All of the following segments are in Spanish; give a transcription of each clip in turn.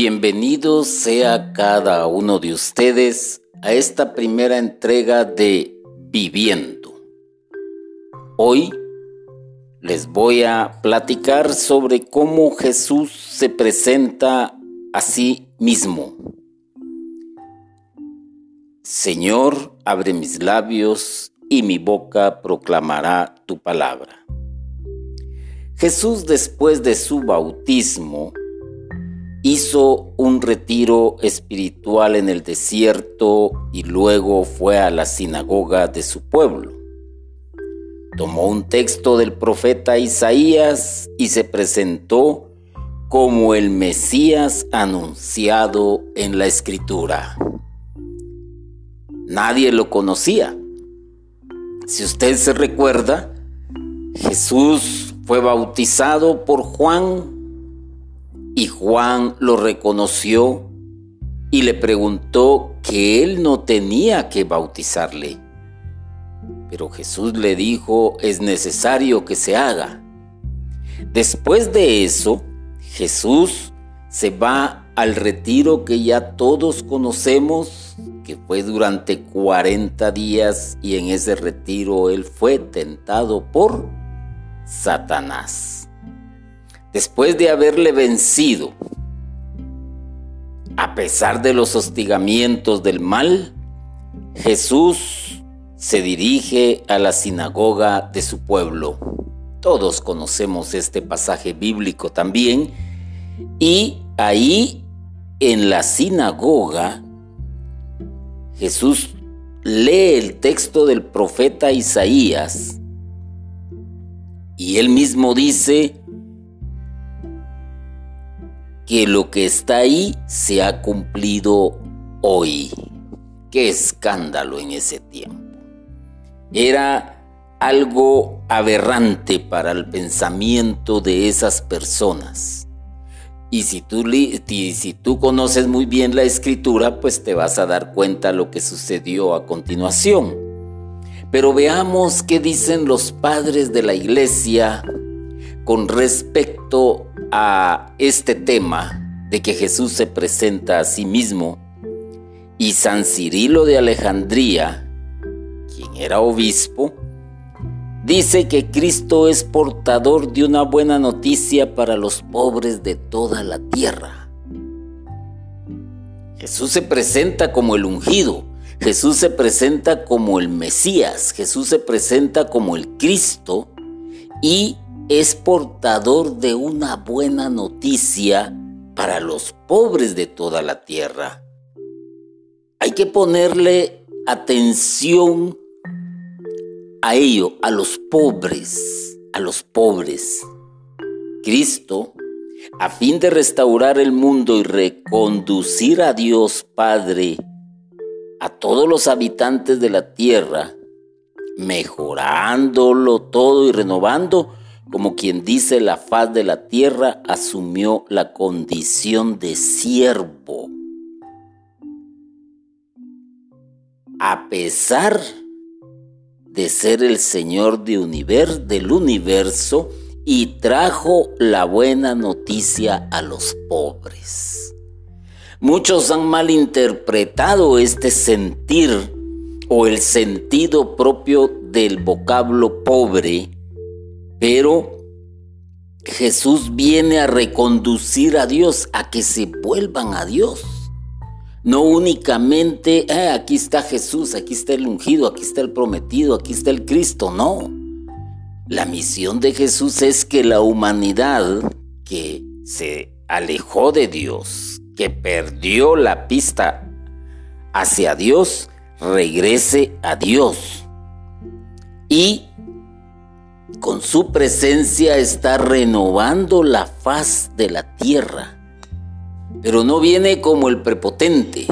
Bienvenido sea cada uno de ustedes a esta primera entrega de Viviendo. Hoy les voy a platicar sobre cómo Jesús se presenta a sí mismo. Señor, abre mis labios y mi boca proclamará tu palabra. Jesús después de su bautismo hizo un retiro espiritual en el desierto y luego fue a la sinagoga de su pueblo. Tomó un texto del profeta Isaías y se presentó como el Mesías anunciado en la escritura. Nadie lo conocía. Si usted se recuerda, Jesús fue bautizado por Juan y Juan lo reconoció y le preguntó que él no tenía que bautizarle. Pero Jesús le dijo, es necesario que se haga. Después de eso, Jesús se va al retiro que ya todos conocemos, que fue durante 40 días y en ese retiro él fue tentado por Satanás después de haberle vencido, a pesar de los hostigamientos del mal, Jesús se dirige a la sinagoga de su pueblo. Todos conocemos este pasaje bíblico también. Y ahí en la sinagoga, Jesús lee el texto del profeta Isaías y él mismo dice, que lo que está ahí se ha cumplido hoy. Qué escándalo en ese tiempo. Era algo aberrante para el pensamiento de esas personas. Y si tú, si tú conoces muy bien la escritura, pues te vas a dar cuenta lo que sucedió a continuación. Pero veamos qué dicen los padres de la iglesia con respecto a este tema de que Jesús se presenta a sí mismo y San Cirilo de Alejandría, quien era obispo, dice que Cristo es portador de una buena noticia para los pobres de toda la tierra. Jesús se presenta como el ungido, Jesús se presenta como el Mesías, Jesús se presenta como el Cristo y es portador de una buena noticia para los pobres de toda la tierra. Hay que ponerle atención a ello, a los pobres, a los pobres. Cristo, a fin de restaurar el mundo y reconducir a Dios Padre a todos los habitantes de la tierra, mejorándolo todo y renovando, como quien dice la faz de la tierra, asumió la condición de siervo. A pesar de ser el Señor de del universo y trajo la buena noticia a los pobres. Muchos han malinterpretado este sentir o el sentido propio del vocablo pobre pero Jesús viene a reconducir a Dios, a que se vuelvan a Dios. No únicamente, eh, aquí está Jesús, aquí está el ungido, aquí está el prometido, aquí está el Cristo, no. La misión de Jesús es que la humanidad que se alejó de Dios, que perdió la pista hacia Dios, regrese a Dios. Y con su presencia está renovando la faz de la tierra. Pero no viene como el prepotente,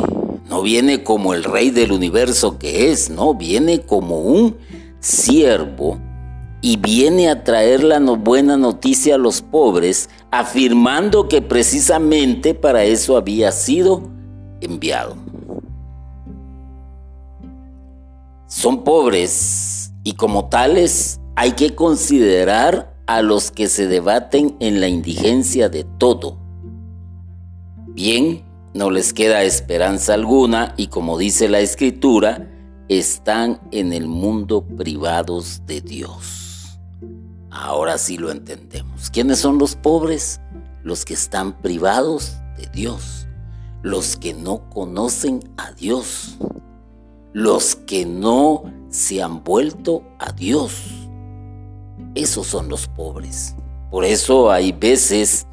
no viene como el rey del universo que es, no, viene como un siervo y viene a traer la buena noticia a los pobres, afirmando que precisamente para eso había sido enviado. Son pobres y como tales hay que considerar a los que se debaten en la indigencia de todo. Bien, no les queda esperanza alguna y como dice la escritura, están en el mundo privados de Dios. Ahora sí lo entendemos. ¿Quiénes son los pobres? Los que están privados de Dios, los que no conocen a Dios, los que no se han vuelto a Dios. Esos son los pobres. Por eso hay veces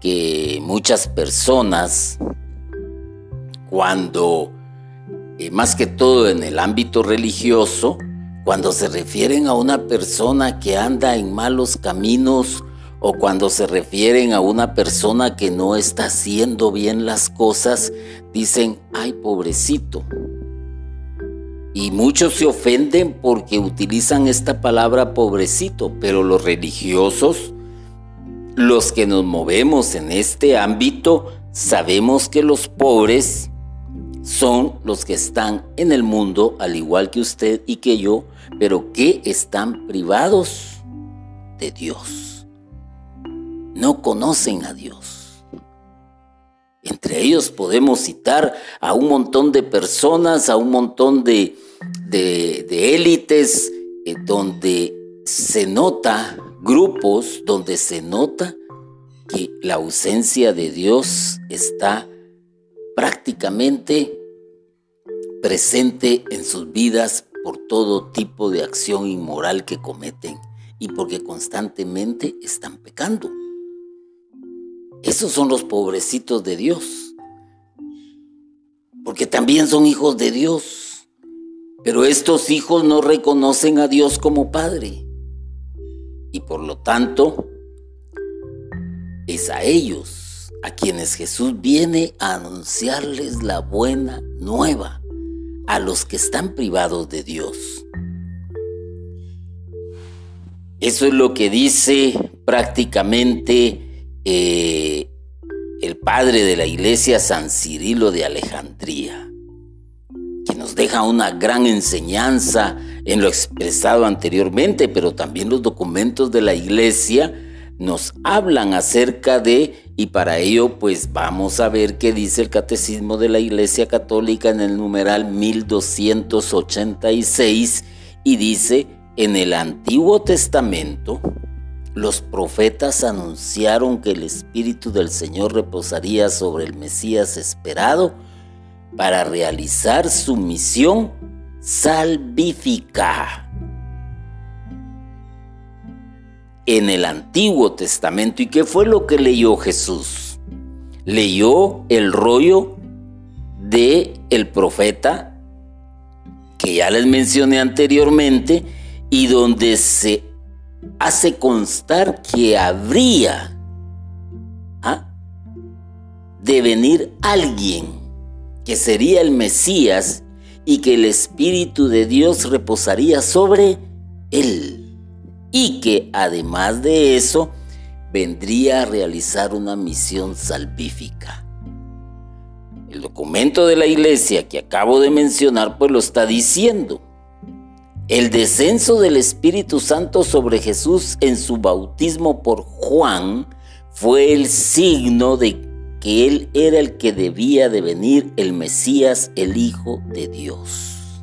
que muchas personas, cuando, eh, más que todo en el ámbito religioso, cuando se refieren a una persona que anda en malos caminos o cuando se refieren a una persona que no está haciendo bien las cosas, dicen, ay pobrecito, y muchos se ofenden porque utilizan esta palabra pobrecito, pero los religiosos, los que nos movemos en este ámbito, sabemos que los pobres son los que están en el mundo, al igual que usted y que yo, pero que están privados de Dios. No conocen a Dios. Entre ellos podemos citar a un montón de personas, a un montón de, élites, eh, donde se nota, grupos donde se nota que la ausencia de Dios está prácticamente presente en sus vidas por todo tipo de acción inmoral que cometen y porque constantemente están pecando. Esos son los pobrecitos de Dios. Porque también son hijos de Dios. Pero estos hijos no reconocen a Dios como Padre. Y por lo tanto, es a ellos a quienes Jesús viene a anunciarles la buena nueva, a los que están privados de Dios. Eso es lo que dice prácticamente eh, el padre de la iglesia San Cirilo de Alejandría, que nos deja una gran enseñanza en lo expresado anteriormente, pero también los documentos de la iglesia nos hablan acerca de, y para ello pues vamos a ver qué dice el Catecismo de la Iglesia Católica en el numeral 1286, y dice, en el Antiguo Testamento, los profetas anunciaron que el Espíritu del Señor reposaría sobre el Mesías esperado para realizar su misión salvífica. En el Antiguo Testamento, ¿y qué fue lo que leyó Jesús? Leyó el rollo de el profeta que ya les mencioné anteriormente y donde se hace constar que habría ¿ah? de venir alguien que sería el Mesías y que el Espíritu de Dios reposaría sobre él. Y que además de eso vendría a realizar una misión salvífica. El documento de la iglesia que acabo de mencionar pues lo está diciendo. El descenso del Espíritu Santo sobre Jesús en su bautismo por Juan fue el signo de que Él era el que debía de venir, el Mesías, el Hijo de Dios.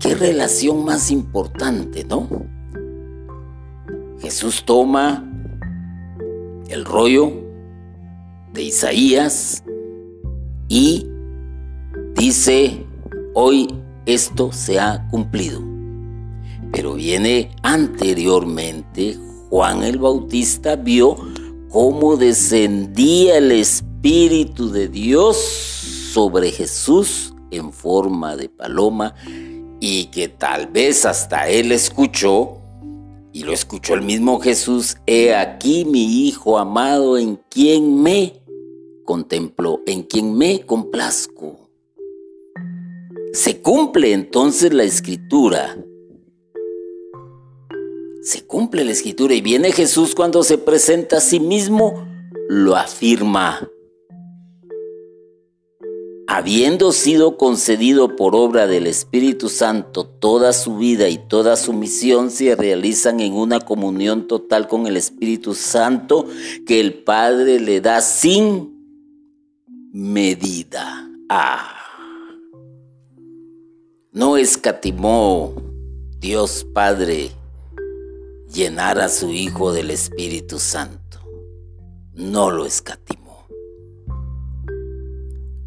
Qué relación más importante, ¿no? Jesús toma el rollo de Isaías y dice, hoy esto se ha cumplido. Pero viene anteriormente, Juan el Bautista vio cómo descendía el Espíritu de Dios sobre Jesús en forma de paloma y que tal vez hasta él escuchó, y lo escuchó el mismo Jesús, he aquí mi Hijo amado en quien me contemplo, en quien me complazco. Se cumple entonces la escritura. Se cumple la escritura y viene Jesús cuando se presenta a sí mismo, lo afirma. habiendo sido concedido por obra del Espíritu Santo toda su vida y toda su misión se realizan en una comunión total con el Espíritu Santo que el Padre le da sin medida. Ah. No escatimó Dios Padre llenar a su Hijo del Espíritu Santo. No lo escatimó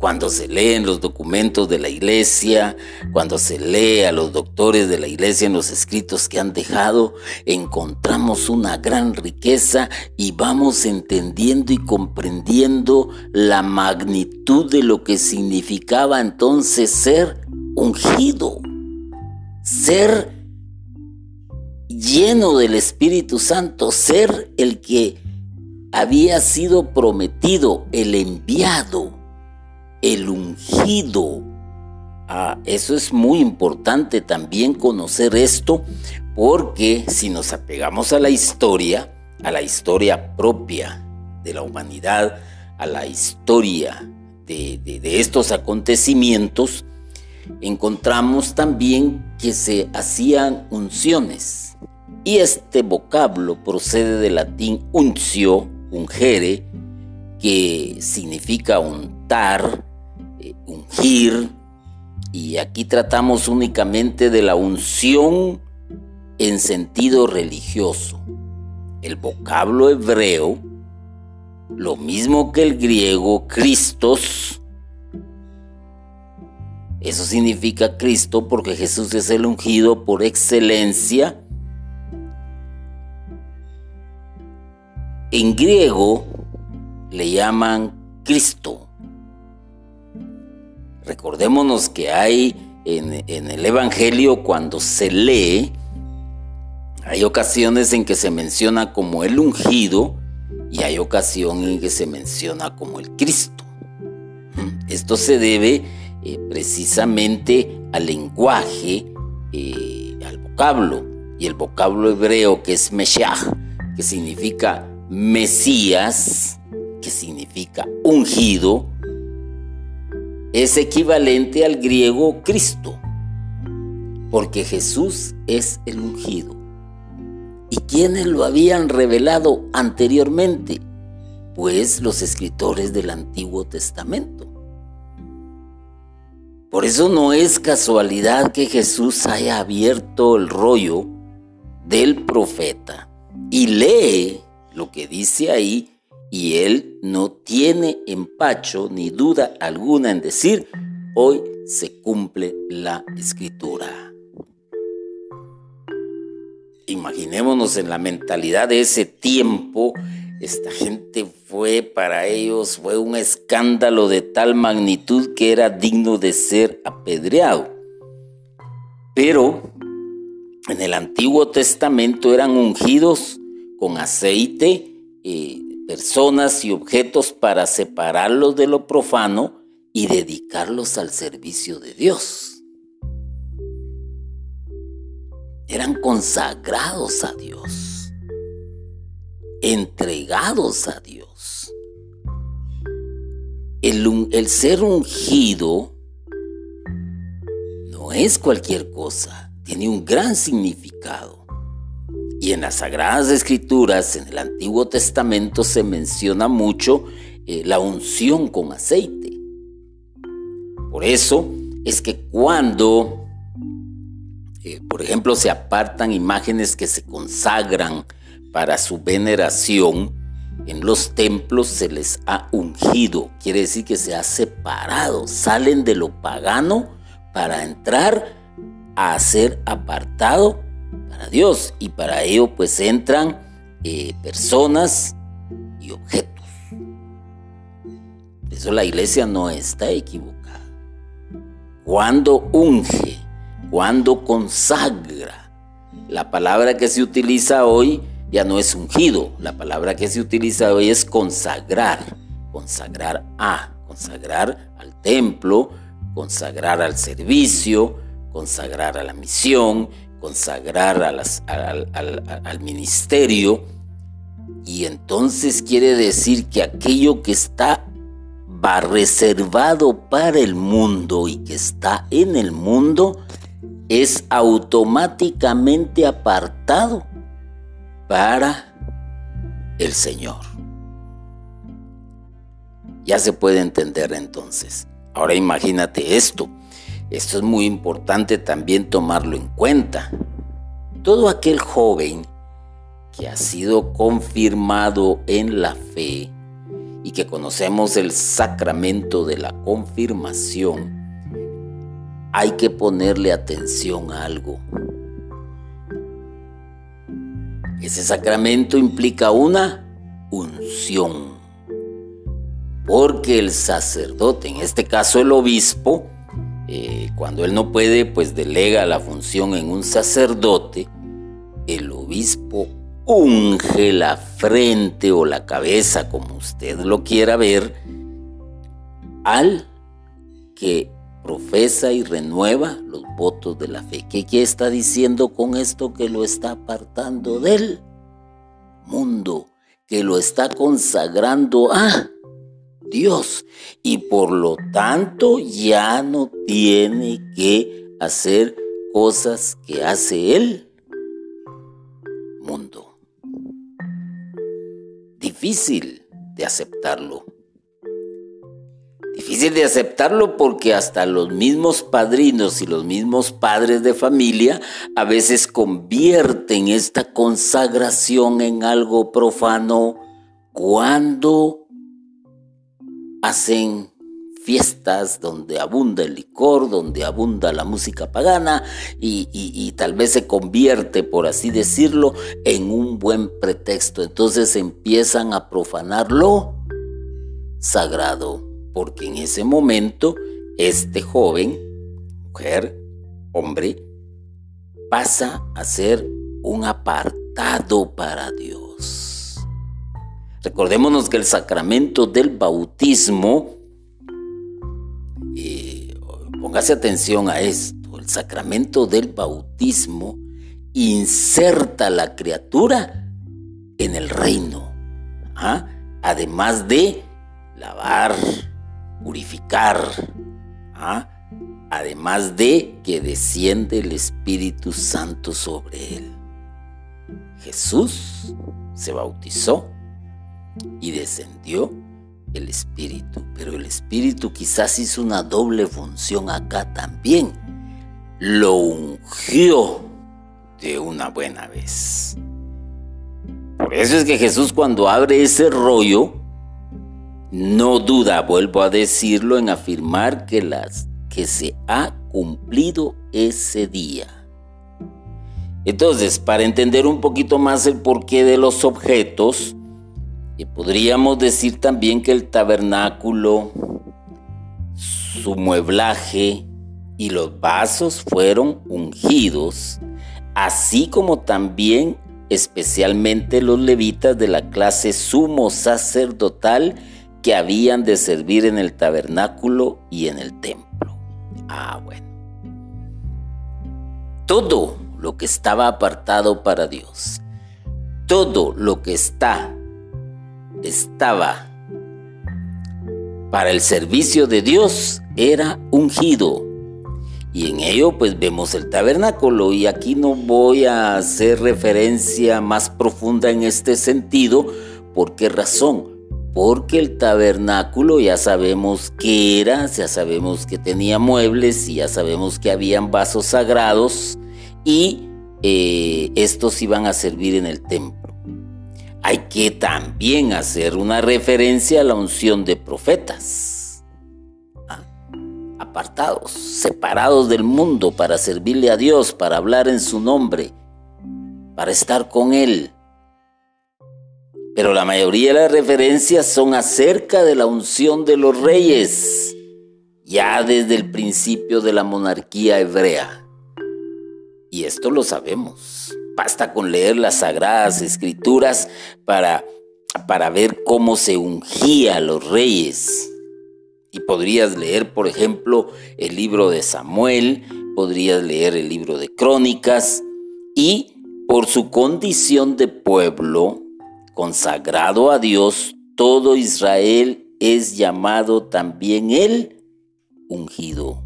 cuando se leen los documentos de la iglesia, cuando se lee a los doctores de la iglesia en los escritos que han dejado, encontramos una gran riqueza y vamos entendiendo y comprendiendo la magnitud de lo que significaba entonces ser ungido, ser lleno del Espíritu Santo, ser el que había sido prometido, el enviado el ungido. Ah, eso es muy importante también conocer esto porque si nos apegamos a la historia, a la historia propia de la humanidad, a la historia de, de estos acontecimientos, encontramos también que se hacían unciones. Y este vocablo procede del latín uncio, ungere, que significa untar, ungir, y aquí tratamos únicamente de la unción en sentido religioso. El vocablo hebreo, lo mismo que el griego Christos, eso significa Cristo porque Jesús es el ungido por excelencia. En griego le llaman Cristo. Recordémonos que hay en, el Evangelio cuando se lee, hay ocasiones en que se menciona como el ungido y hay ocasiones en que se menciona como el Cristo. Esto se debe eh, precisamente al lenguaje, eh, al vocablo, y el vocablo hebreo que es Meshiach, que significa Mesías, que significa ungido, es equivalente al griego Cristo, porque Jesús es el ungido. ¿Y quiénes lo habían revelado anteriormente? Pues los escritores del Antiguo Testamento. Por eso no es casualidad que Jesús haya abierto el rollo del profeta y lee lo que dice ahí y él no tiene empacho ni duda alguna en decir, hoy se cumple la escritura. Imaginémonos en la mentalidad de ese tiempo, esta gente fue para ellos, fue un escándalo de tal magnitud que era digno de ser apedreado. Pero en el Antiguo Testamento eran ungidos con aceite, eh, personas y objetos para separarlos de lo profano y dedicarlos al servicio de Dios. Eran consagrados a Dios, entregados a Dios. El, ser ungido no es cualquier cosa, tiene un gran significado. Y en las Sagradas Escrituras, en el Antiguo Testamento, se menciona mucho eh, la unción con aceite. Por eso es que cuando, eh, por ejemplo, se apartan imágenes que se consagran para su veneración, en los templos se les ha ungido, quiere decir que se ha separado, salen de lo pagano para entrar a ser apartado para Dios y para ello pues entran eh, personas y objetos. Por eso la iglesia no está equivocada. Cuando unge, cuando consagra, la palabra que se utiliza hoy ya no es ungido, la palabra que se utiliza hoy es consagrar, consagrar a, consagrar al templo, consagrar al servicio, consagrar a la misión, consagrar al, ministerio. Y entonces quiere decir que aquello que está va reservado para el mundo y que está en el mundo, es automáticamente apartado para el Señor. Ya se puede entender entonces. Ahora imagínate esto. Esto es muy importante también tomarlo en cuenta. Todo aquel joven que ha sido confirmado en la fe y que conocemos el sacramento de la confirmación, hay que ponerle atención a algo. Ese sacramento implica una unción. Porque el sacerdote, en este caso el obispo, eh, cuando él no puede, pues delega la función en un sacerdote, el obispo unge la frente o la cabeza, como usted lo quiera ver, al que profesa y renueva los votos de la fe. ¿Qué, está diciendo con esto que lo está apartando del mundo? Que lo está consagrando a Dios y por lo tanto ya no tiene que hacer cosas que hace él mundo difícil de aceptarlo. Difícil de aceptarlo porque hasta los mismos padrinos y los mismos padres de familia a veces convierten esta consagración en algo profano cuando hacen fiestas donde abunda el licor, donde abunda la música pagana y, tal vez se convierte, por así decirlo, en un buen pretexto. Entonces empiezan a profanar lo sagrado, porque en ese momento este joven, mujer, hombre, pasa a ser un apartado para Dios. Recordémonos que el sacramento del bautismo Póngase atención a esto. El sacramento del bautismo inserta a la criatura en el reino. ¿ah? Además de lavar, purificar. ¿ah? Además de que desciende el Espíritu Santo sobre él. Jesús se bautizó y descendió el Espíritu, pero el Espíritu quizás hizo una doble función acá también. Lo ungió de una buena vez. Por eso es que Jesús cuando abre ese rollo, no duda, vuelvo a decirlo, en afirmar que, las, que se ha cumplido ese día. Entonces, para entender un poquito más el porqué de los objetos, y podríamos decir también que el tabernáculo, su mueblaje y los vasos fueron ungidos, así como también especialmente los levitas de la clase sumo sacerdotal que habían de servir en el tabernáculo y en el templo. Ah, bueno. Todo lo que estaba apartado para Dios, todo lo que está estaba para el servicio de Dios era ungido. Y en ello pues vemos el tabernáculo y aquí no voy a hacer referencia más profunda en este sentido. ¿Por qué razón? Porque el tabernáculo ya sabemos que era, ya sabemos que tenía muebles y ya sabemos que habían vasos sagrados y eh, estos iban a servir en el templo hay que también hacer una referencia a la unción de profetas, ¿ah? apartados, separados del mundo para servirle a Dios, para hablar en su nombre, para estar con Él. Pero la mayoría de las referencias son acerca de la unción de los reyes, ya desde el principio de la monarquía hebrea. Y esto lo sabemos. Basta con leer las sagradas escrituras para, para ver cómo se ungía a los reyes. Y podrías leer, por ejemplo, el libro de Samuel, podrías leer el libro de Crónicas, y por su condición de pueblo consagrado a Dios, todo Israel es llamado también el ungido.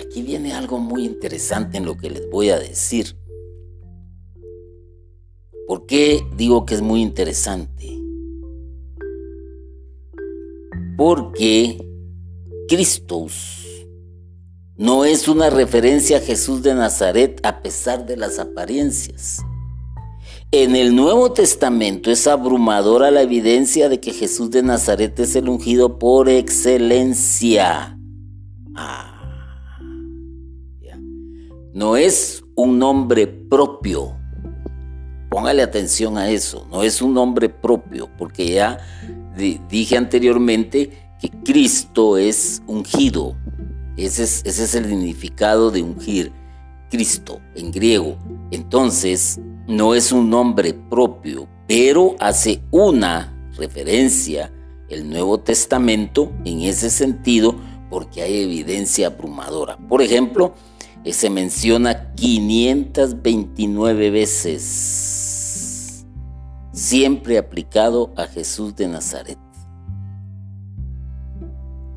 Aquí viene algo muy interesante en lo que les voy a decir. ¿Por qué digo que es muy interesante? Porque Cristos no es una referencia a Jesús de Nazaret a pesar de las apariencias. En el Nuevo Testamento es abrumadora la evidencia de que Jesús de Nazaret es el ungido por excelencia. Ah, no es un nombre propio. Póngale atención a eso. No es un nombre propio, porque ya dije anteriormente que Cristo es ungido. Es, ese es el significado de ungir. Cristo en griego. Entonces, no es un nombre propio, pero hace una referencia el Nuevo Testamento en ese sentido porque hay evidencia abrumadora. Por ejemplo, eh, se menciona 529 veces, siempre aplicado a Jesús de Nazaret.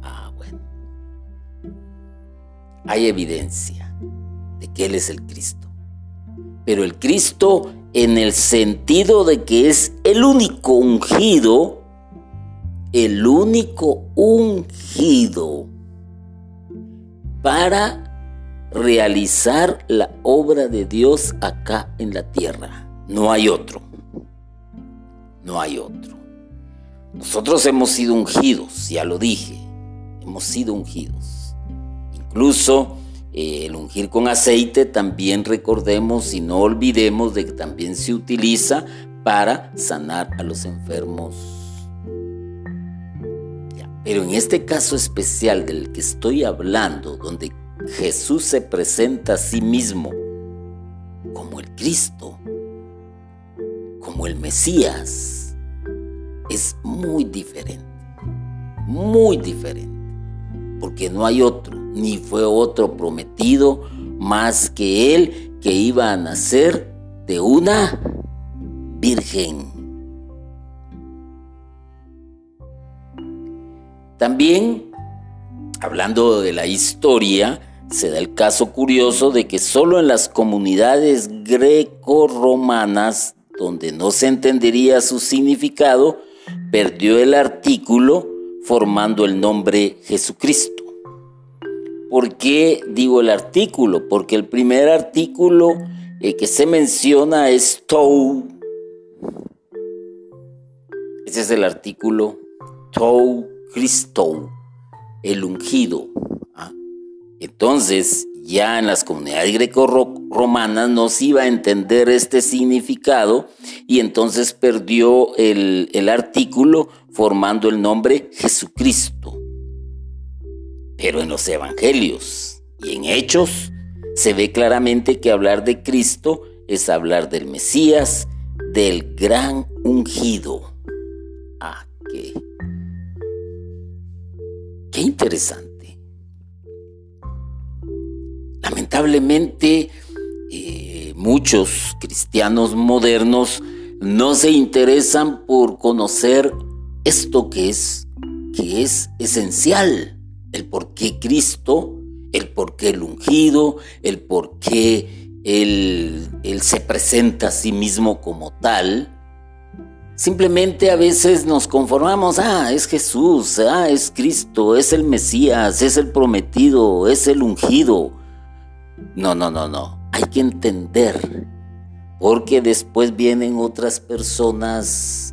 Ah, bueno. Hay evidencia de que Él es el Cristo pero el Cristo en el sentido de que es el único ungido, el único ungido para realizar la obra de Dios acá en la tierra. No hay otro. No hay otro. Nosotros hemos sido ungidos, ya lo dije, hemos sido ungidos. Incluso el ungir con aceite también recordemos y no olvidemos de que también se utiliza para sanar a los enfermos. pero en este caso especial del que estoy hablando, donde Jesús se presenta a sí mismo como el Cristo, como el Mesías, es muy diferente, muy diferente, porque no hay otro ni fue otro prometido más que él que iba a nacer de una virgen. También, hablando de la historia, se da el caso curioso de que solo en las comunidades greco-romanas, donde no se entendería su significado, perdió el artículo formando el nombre Jesucristo. ¿Por qué digo el artículo? Porque el primer artículo eh, que se menciona es tou. Ese es el artículo tou Christo, el ungido. ¿ah? Entonces, ya en las comunidades greco-romanas no se iba a entender este significado y entonces perdió el, el artículo formando el nombre Jesucristo. Pero en los evangelios y en hechos se ve claramente que hablar de Cristo es hablar del Mesías, del gran ungido. Ah, qué, qué interesante. Lamentablemente, eh, muchos cristianos modernos no se interesan por conocer esto que es, que es esencial el por qué Cristo, el por qué el ungido, el por qué él, él se presenta a sí mismo como tal. Simplemente a veces nos conformamos, ah, es Jesús, ah, es Cristo, es el Mesías, es el prometido, es el ungido. No, no, no, no. Hay que entender, porque después vienen otras personas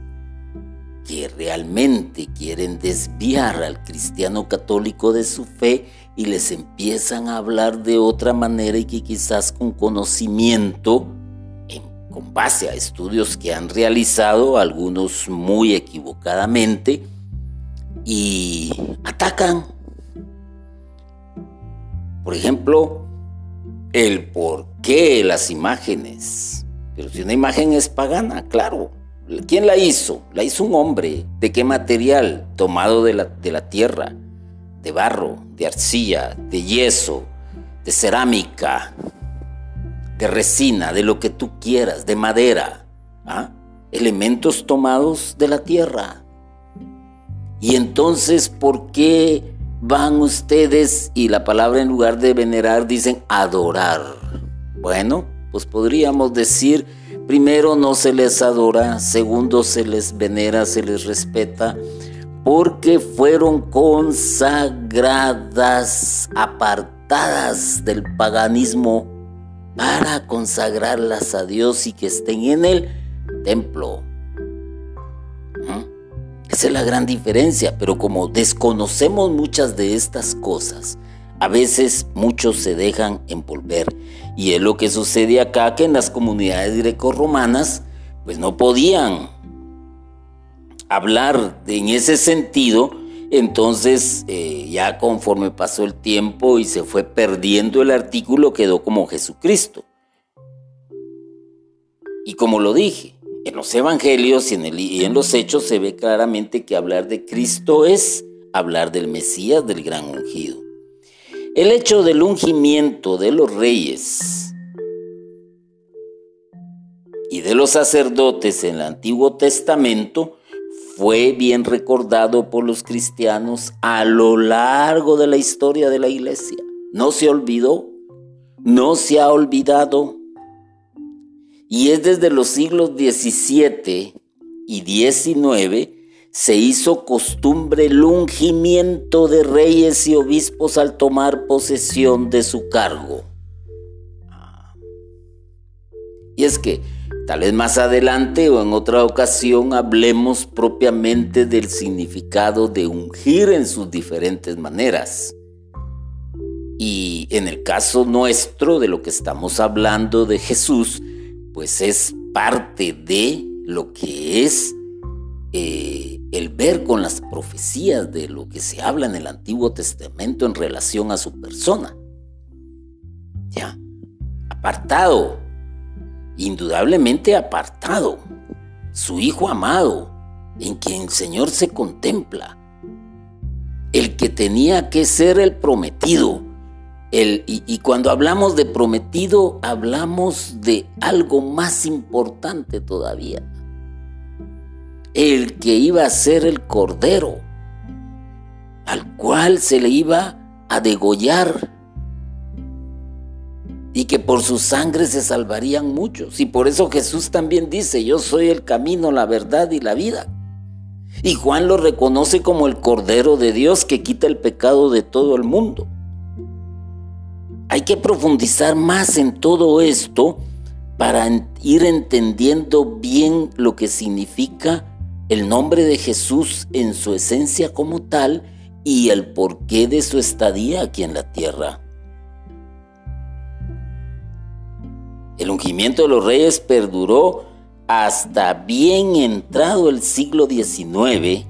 que realmente quieren desviar al cristiano católico de su fe y les empiezan a hablar de otra manera y que quizás con conocimiento, con base a estudios que han realizado, algunos muy equivocadamente, y atacan. Por ejemplo, el por qué las imágenes. Pero si una imagen es pagana, claro, ¿Quién la hizo? La hizo un hombre. ¿De qué material? Tomado de la, de la tierra, de barro, de arcilla, de yeso, de cerámica, de resina, de lo que tú quieras, de madera. ¿ah? Elementos tomados de la tierra. Y entonces, ¿por qué van ustedes y la palabra en lugar de venerar dicen adorar? Bueno, pues podríamos decir, primero no se les adora, segundo se les venera, se les respeta, porque fueron consagradas, apartadas del paganismo para consagrarlas a Dios y que estén en el templo. Esa es la gran diferencia, pero como desconocemos muchas de estas cosas, a veces muchos se dejan envolver. Y es lo que sucede acá, que en las comunidades grecorromanas, pues no podían hablar en ese sentido. Entonces, eh, ya conforme pasó el tiempo y se fue perdiendo el artículo, quedó como Jesucristo. Y como lo dije, en los evangelios y en, y en los hechos se ve claramente que hablar de Cristo es hablar del Mesías, del gran ungido. El hecho del ungimiento de los reyes y de los sacerdotes en el Antiguo Testamento fue bien recordado por los cristianos a lo largo de la historia de la iglesia. No se olvidó, no se ha olvidado y es desde los siglos XVII y XIX se hizo costumbre el ungimiento de reyes y obispos al tomar posesión de su cargo. Y es que tal vez más adelante o en otra ocasión hablemos propiamente del significado de ungir en sus diferentes maneras. Y en el caso nuestro de lo que estamos hablando de Jesús, pues es parte de lo que es eh, el ver con las profecías de lo que se habla en el Antiguo Testamento en relación a su persona. Ya, apartado, indudablemente apartado, su Hijo amado, en quien el Señor se contempla, el que tenía que ser el prometido, y, cuando hablamos de prometido, hablamos de algo más importante todavía. El que iba a ser el cordero, al cual se le iba a degollar y que por su sangre se salvarían muchos. Y por eso Jesús también dice, yo soy el camino, la verdad y la vida. Y Juan lo reconoce como el Cordero de Dios que quita el pecado de todo el mundo. Hay que profundizar más en todo esto para ir entendiendo bien lo que significa el nombre de Jesús en su esencia como tal y el porqué de su estadía aquí en la tierra. El ungimiento de los reyes perduró hasta bien entrado el siglo XIX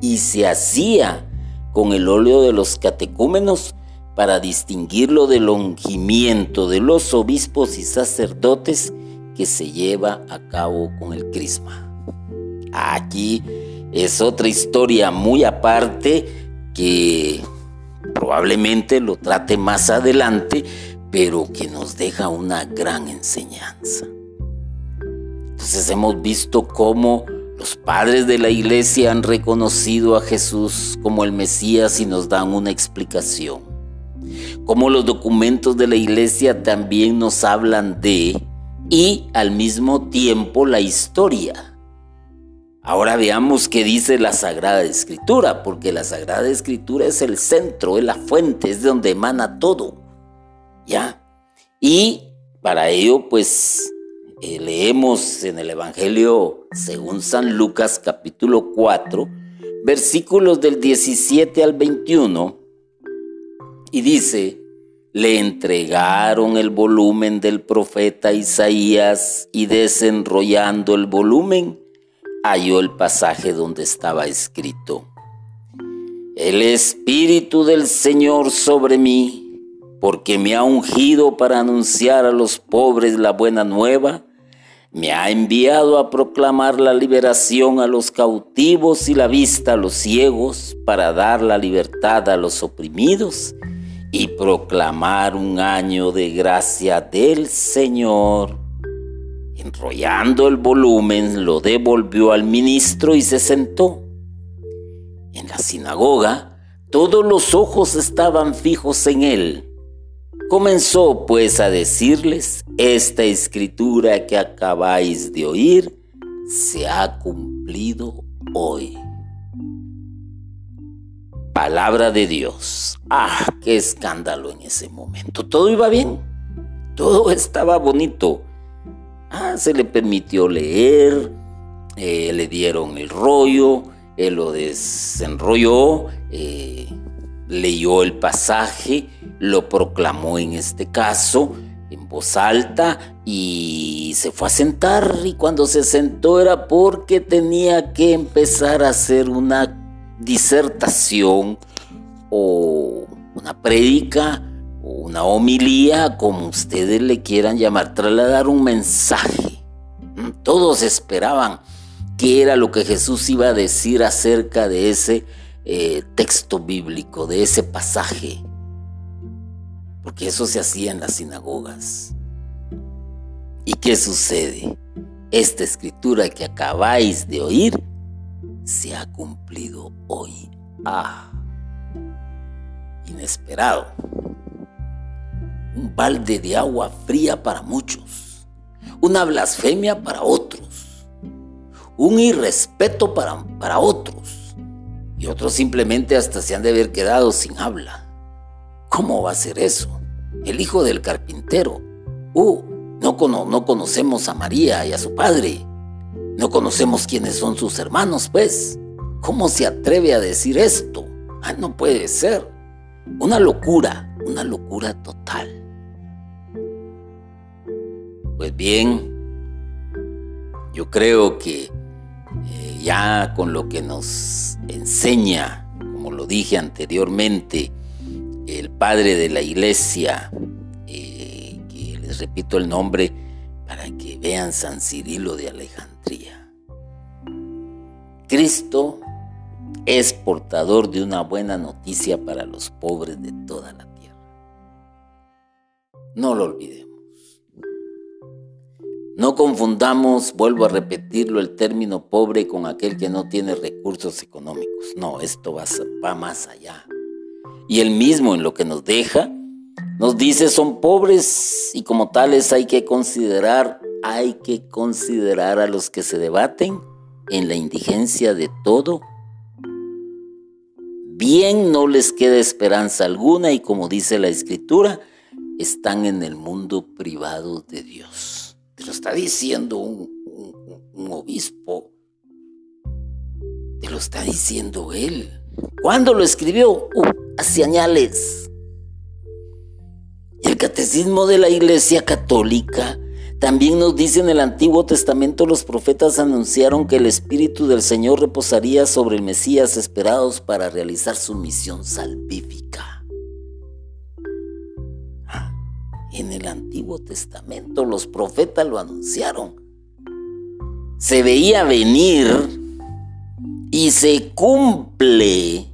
y se hacía con el óleo de los catecúmenos para distinguirlo del ungimiento de los obispos y sacerdotes que se lleva a cabo con el crisma. Aquí es otra historia muy aparte que probablemente lo trate más adelante, pero que nos deja una gran enseñanza. Entonces hemos visto cómo los padres de la iglesia han reconocido a Jesús como el Mesías y nos dan una explicación como los documentos de la iglesia también nos hablan de y al mismo tiempo la historia. Ahora veamos qué dice la Sagrada Escritura, porque la Sagrada Escritura es el centro, es la fuente, es de donde emana todo. ¿Ya? Y para ello, pues, eh, leemos en el Evangelio según San Lucas capítulo 4, versículos del 17 al 21, y dice, le entregaron el volumen del profeta Isaías y desenrollando el volumen, halló el pasaje donde estaba escrito, El Espíritu del Señor sobre mí, porque me ha ungido para anunciar a los pobres la buena nueva, me ha enviado a proclamar la liberación a los cautivos y la vista a los ciegos, para dar la libertad a los oprimidos y proclamar un año de gracia del Señor. Enrollando el volumen, lo devolvió al ministro y se sentó. En la sinagoga, todos los ojos estaban fijos en él. Comenzó pues a decirles, esta escritura que acabáis de oír se ha cumplido hoy. Palabra de Dios. Ah, qué escándalo en ese momento. Todo iba bien. Todo estaba bonito. Ah, se le permitió leer, eh, le dieron el rollo, él lo desenrolló, eh, leyó el pasaje, lo proclamó en este caso en voz alta y se fue a sentar. Y cuando se sentó era porque tenía que empezar a hacer una disertación o una prédica una homilía, como ustedes le quieran llamar, trasladar un mensaje. Mm, todos esperaban qué era lo que Jesús iba a decir acerca de ese eh, texto bíblico, de ese pasaje. Porque eso se hacía en las sinagogas. ¿Y qué sucede? Esta escritura que acabáis de oír se ha cumplido hoy. Ah, inesperado. Un balde de agua fría para muchos. Una blasfemia para otros un irrespeto para, para otros. Y otros simplemente hasta se han de haber quedado sin habla. ¿Cómo va a ser eso? El hijo del carpintero. Uh, no, no conocemos a María y a su padre. No conocemos quiénes son sus hermanos, pues. ¿Cómo se atreve a decir esto? Ah, no puede ser. Una locura, una locura total. Bien, yo creo que eh, ya con lo que nos enseña, como lo dije anteriormente, el padre de la iglesia, eh, que les repito el nombre para que vean San Cirilo de Alejandría. Cristo es portador de una buena noticia para los pobres de toda la tierra. No lo olvidemos. No confundamos, vuelvo a repetirlo, el término pobre con aquel que no tiene recursos económicos. No, esto va, va más allá. Y él mismo en lo que nos deja, nos dice son pobres y como tales hay que considerar, hay que considerar a los que se debaten en la indigencia de todo. Bien no les queda esperanza alguna y como dice la escritura, están en el mundo privado de Dios. Lo está diciendo un, obispo. Te lo está diciendo él. ¿Cuándo lo escribió? Uh, hace añales. El catecismo de la Iglesia Católica también nos dice en el Antiguo Testamento los profetas anunciaron que el Espíritu del Señor reposaría sobre el Mesías esperados para realizar su misión salvífica. En el Antiguo Testamento los profetas lo anunciaron. Se veía venir y se cumple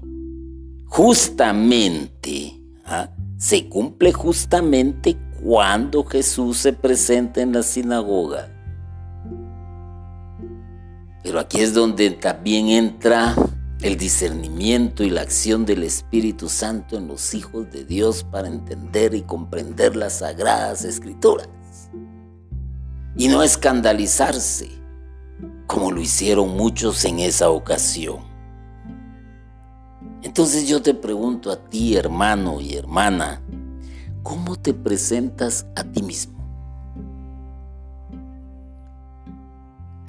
justamente, ¿ah? se cumple justamente cuando Jesús se presenta en la sinagoga. Pero aquí es donde también entra el discernimiento y la acción del Espíritu Santo en los hijos de Dios para entender y comprender las sagradas escrituras. Y no escandalizarse, como lo hicieron muchos en esa ocasión. Entonces yo te pregunto a ti, hermano y hermana, ¿cómo te presentas a ti mismo?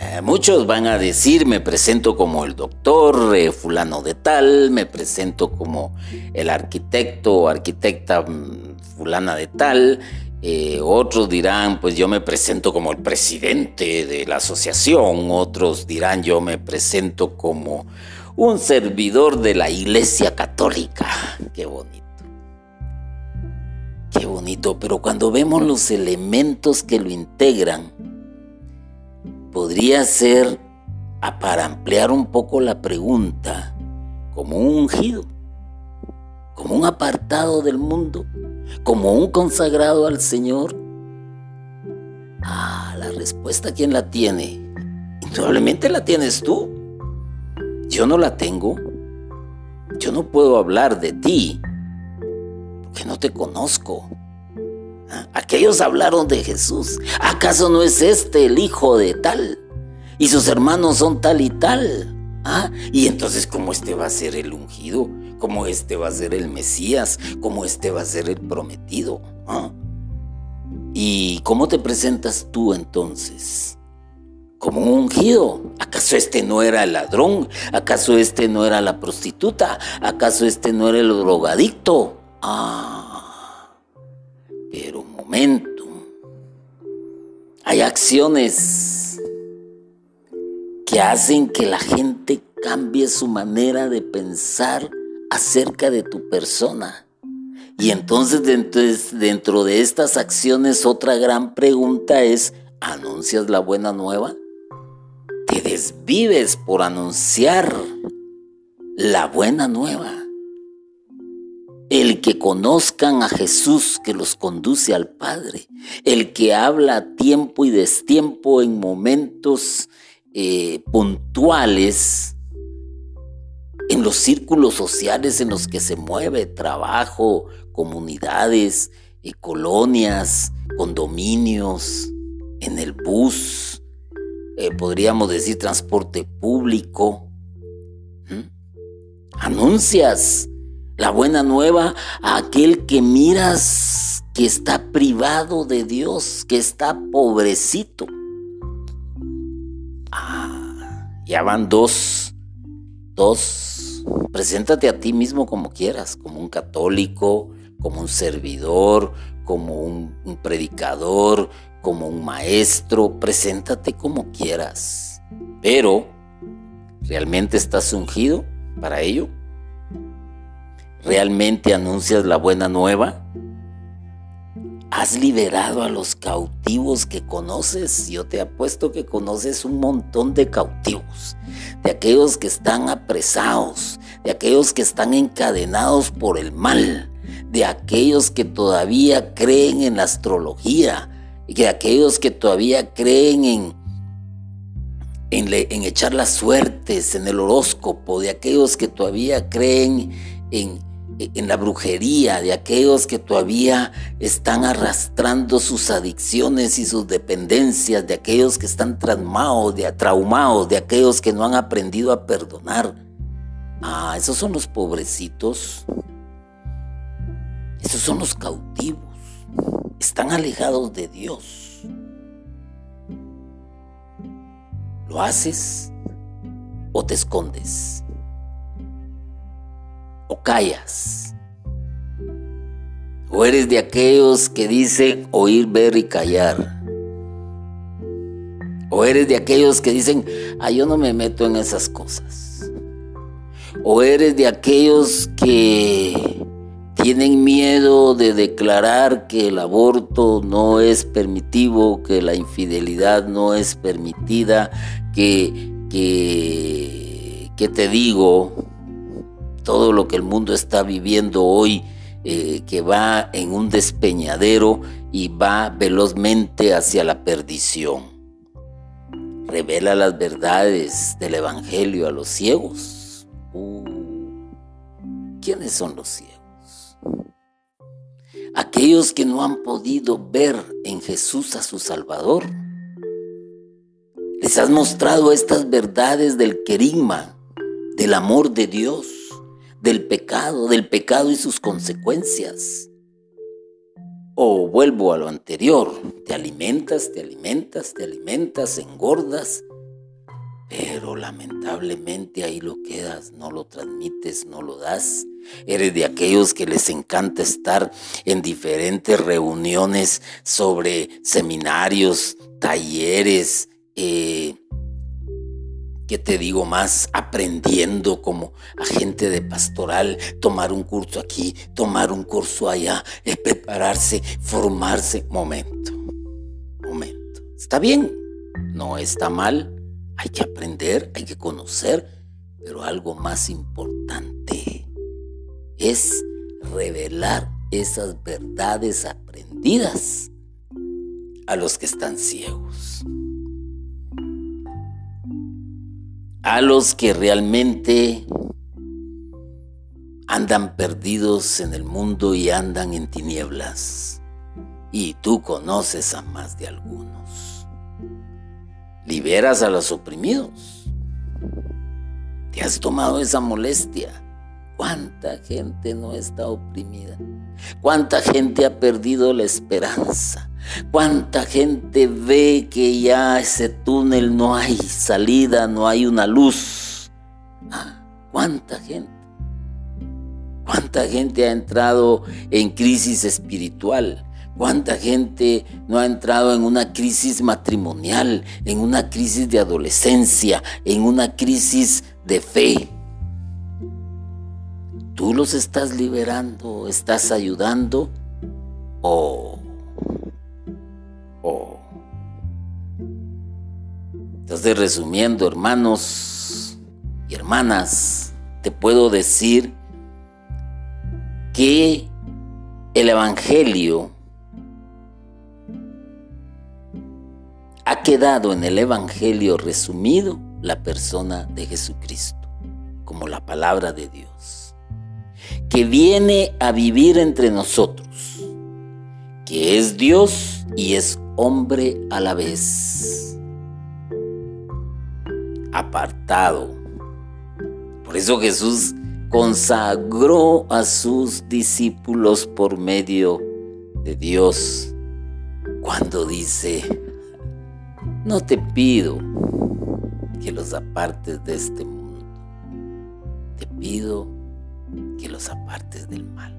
Eh, muchos van a decir, me presento como el doctor eh, fulano de tal, me presento como el arquitecto o arquitecta mm, fulana de tal. Eh, otros dirán, pues yo me presento como el presidente de la asociación. Otros dirán, yo me presento como un servidor de la Iglesia Católica. Qué bonito. Qué bonito, pero cuando vemos los elementos que lo integran, podría ser, para ampliar un poco la pregunta, como un ungido, como un apartado del mundo, como un consagrado al Señor. Ah, la respuesta, ¿quién la tiene? Indudablemente la tienes tú. Yo no la tengo. yo no puedo hablar de ti porque no te conozco. Aquellos hablaron de Jesús. ¿Acaso no es este el hijo de tal? Y sus hermanos son tal y tal. ¿Ah? Y entonces, ¿cómo este va a ser el ungido? ¿Cómo este va a ser el Mesías? ¿Cómo este va a ser el prometido? ¿Ah? ¿Y cómo te presentas tú entonces? Como un ungido. ¿Acaso este no era el ladrón? ¿Acaso este no era la prostituta? ¿Acaso este no era el drogadicto? Ah, pero Hay acciones que hacen que la gente cambie su manera de pensar acerca de tu persona. Y entonces dentro de estas acciones otra gran pregunta es, ¿anuncias la buena nueva? ¿Te desvives por anunciar la buena nueva? Que conozcan a Jesús que los conduce al Padre, el que habla a tiempo y destiempo en momentos eh, puntuales en los círculos sociales en los que se mueve, trabajo, comunidades, eh, colonias, condominios, en el bus, eh, podríamos decir transporte público. Anuncias la buena nueva a aquel que miras que está privado de Dios, que está pobrecito. Ah, ya van dos, dos. Preséntate a ti mismo como quieras, como un católico, como un servidor, como un, predicador, como un maestro, preséntate como quieras. Pero, ¿realmente estás ungido para ello? ¿Realmente anuncias la buena nueva? ¿Has liberado a los cautivos que conoces? Yo te apuesto que conoces un montón de cautivos, de aquellos que están apresados, de aquellos que están encadenados por el mal, de aquellos que todavía creen en la astrología, de aquellos que todavía creen en, en, echar las suertes, en el horóscopo, de aquellos que todavía creen en, en la brujería, de aquellos que todavía están arrastrando sus adicciones y sus dependencias, de aquellos que están traumados, de, traumados, de aquellos que no han aprendido a perdonar. Ah, esos son los pobrecitos esos son los cautivos. Están alejados de Dios. ¿Lo haces o te escondes? ¿O callas? ¿O eres de aquellos que dicen oír, ver y callar? ¿O eres de aquellos que dicen, ah, yo no me meto en esas cosas? ¿O eres de aquellos que tienen miedo de declarar que el aborto no es permitivo, que la infidelidad no es permitida, que, que, te digo, todo lo que el mundo está viviendo hoy, eh, que va en un despeñadero y va velozmente hacia la perdición. Revela las verdades del Evangelio a los ciegos. Uh, ¿Quiénes son los ciegos? aquellos que no han podido ver en Jesús a su Salvador. Les has mostrado estas verdades del querigma, del amor de Dios, del pecado, del pecado y sus consecuencias. O vuelvo a lo anterior, te alimentas, te alimentas, te alimentas, engordas, pero lamentablemente ahí lo quedas, no lo transmites, no lo das. Eres de aquellos que les encanta estar en diferentes reuniones sobre seminarios, talleres, eh, ¿qué te digo más? Aprendiendo como agente de pastoral, tomar un curso aquí, tomar un curso allá, eh, prepararse, formarse. Momento, momento. Está bien, no está mal hay que aprender, hay que conocer, pero algo más importante es revelar esas verdades aprendidas a los que están ciegos. A los que realmente andan perdidos en el mundo y andan en tinieblas. Y tú conoces a más de algunos. Liberas a los oprimidos. Te has tomado esa molestia. ¿Cuánta gente no está oprimida? ¿Cuánta gente ha perdido la esperanza? ¿Cuánta gente ve que ya ese túnel no hay salida, no hay una luz? Ah, ¿Cuánta gente? ¿Cuánta gente ha entrado en crisis espiritual? ¿Cuánta gente no ha entrado en una crisis matrimonial, en una crisis de adolescencia, en una crisis de fe? ¿Tú los estás liberando, estás ayudando o... Entonces, resumiendo, hermanos y hermanas, te puedo decir que el Evangelio ha quedado en el Evangelio resumido la persona de Jesucristo, como la palabra de Dios, que viene a vivir entre nosotros, que es Dios y es hombre a la vez, apartado. Por eso Jesús consagró a sus discípulos por medio de Dios cuando dice, no te pido que los apartes de este mundo, te pido que los apartes del mal.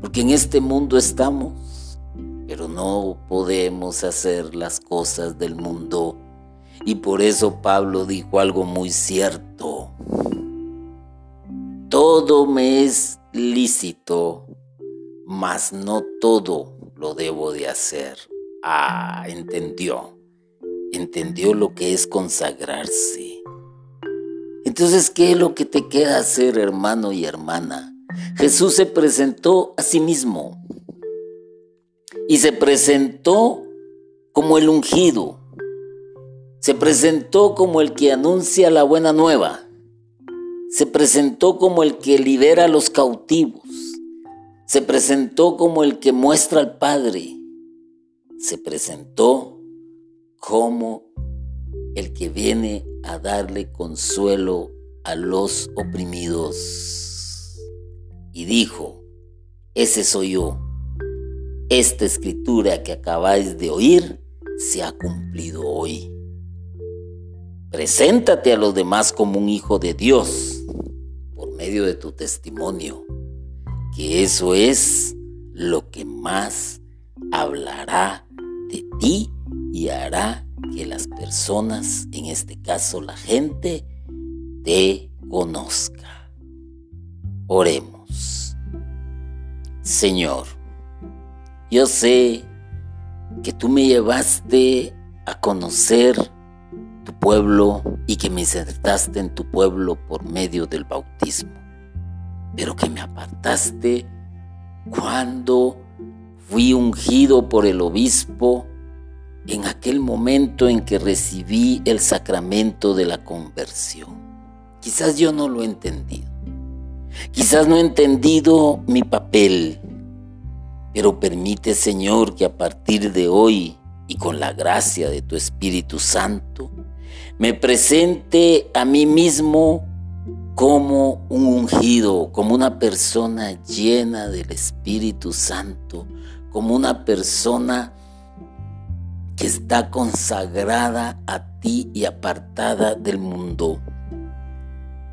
Porque en este mundo estamos, pero no podemos hacer las cosas del mundo. Y por eso Pablo dijo algo muy cierto todo me es lícito, mas no todo lo debo de hacer. Ah, entendió. Entendió lo que es consagrarse. Entonces, ¿qué es lo que te queda hacer, hermano y hermana? Jesús se presentó a sí mismo y se presentó como el ungido. Se presentó como el que anuncia la buena nueva se presentó como el que libera a los cautivos, se presentó como el que muestra al Padre, se presentó como el que viene a darle consuelo a los oprimidos. Y dijo, ese soy yo. Esta escritura que acabáis de oír se ha cumplido hoy. Preséntate a los demás como un hijo de Dios por medio de tu testimonio, que eso es lo que más hablará de ti y hará que las personas, en este caso la gente, te conozca. Oremos. Señor, yo sé que tú me llevaste a conocer tu pueblo y que me insertaste en tu pueblo por medio del bautismo, pero que me apartaste cuando fui ungido por el obispo en aquel momento en que recibí el sacramento de la conversión. Quizás yo no lo he entendido. Quizás no he entendido mi papel, pero permite Señor que a partir de hoy y con la gracia de tu Espíritu Santo, me presente a mí mismo como un ungido, como una persona llena del Espíritu Santo, como una persona que está consagrada a ti y apartada del mundo.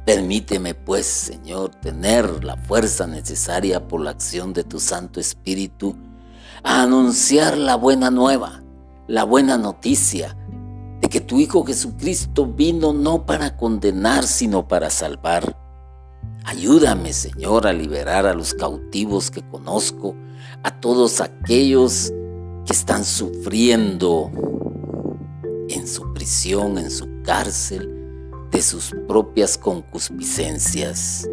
Permíteme pues, Señor, tener la fuerza necesaria por la acción de tu Santo Espíritu a anunciar la buena nueva, la buena noticia, de que tu Hijo Jesucristo vino no para condenar, sino para salvar. Ayúdame, Señor, a liberar a los cautivos que conozco, a todos aquellos que están sufriendo en su prisión, en su cárcel, de sus propias concupiscencias.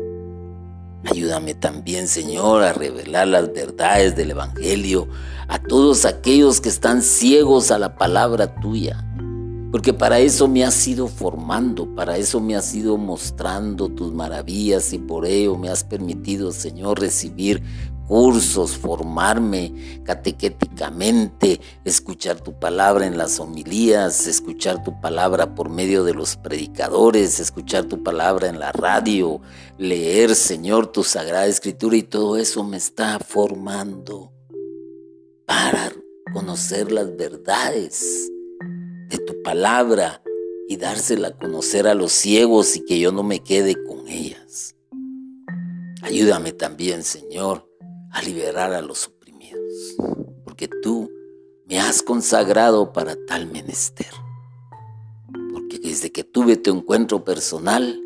Ayúdame también, Señor, a revelar las verdades del Evangelio a todos aquellos que están ciegos a la palabra tuya porque para eso me has ido formando, para eso me has ido mostrando tus maravillas y por ello me has permitido, Señor, recibir cursos, formarme catequéticamente, escuchar tu palabra en las homilías, escuchar tu palabra por medio de los predicadores, escuchar tu palabra en la radio, leer, Señor, tu sagrada escritura y todo eso me está formando para conocer las verdades de tu palabra y dársela a conocer a los ciegos y que yo no me quede con ellas. Ayúdame también, Señor, a liberar a los oprimidos, porque tú me has consagrado para tal menester. Porque desde que tuve tu encuentro personal,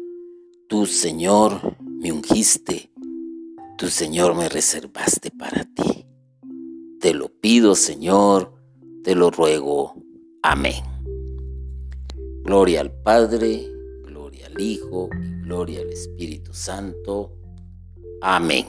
tú, Señor, me ungiste, tú, Señor, me reservaste para ti. Te lo pido, Señor, te lo ruego. Amén. Gloria al Padre, gloria al Hijo y gloria al Espíritu Santo. Amén.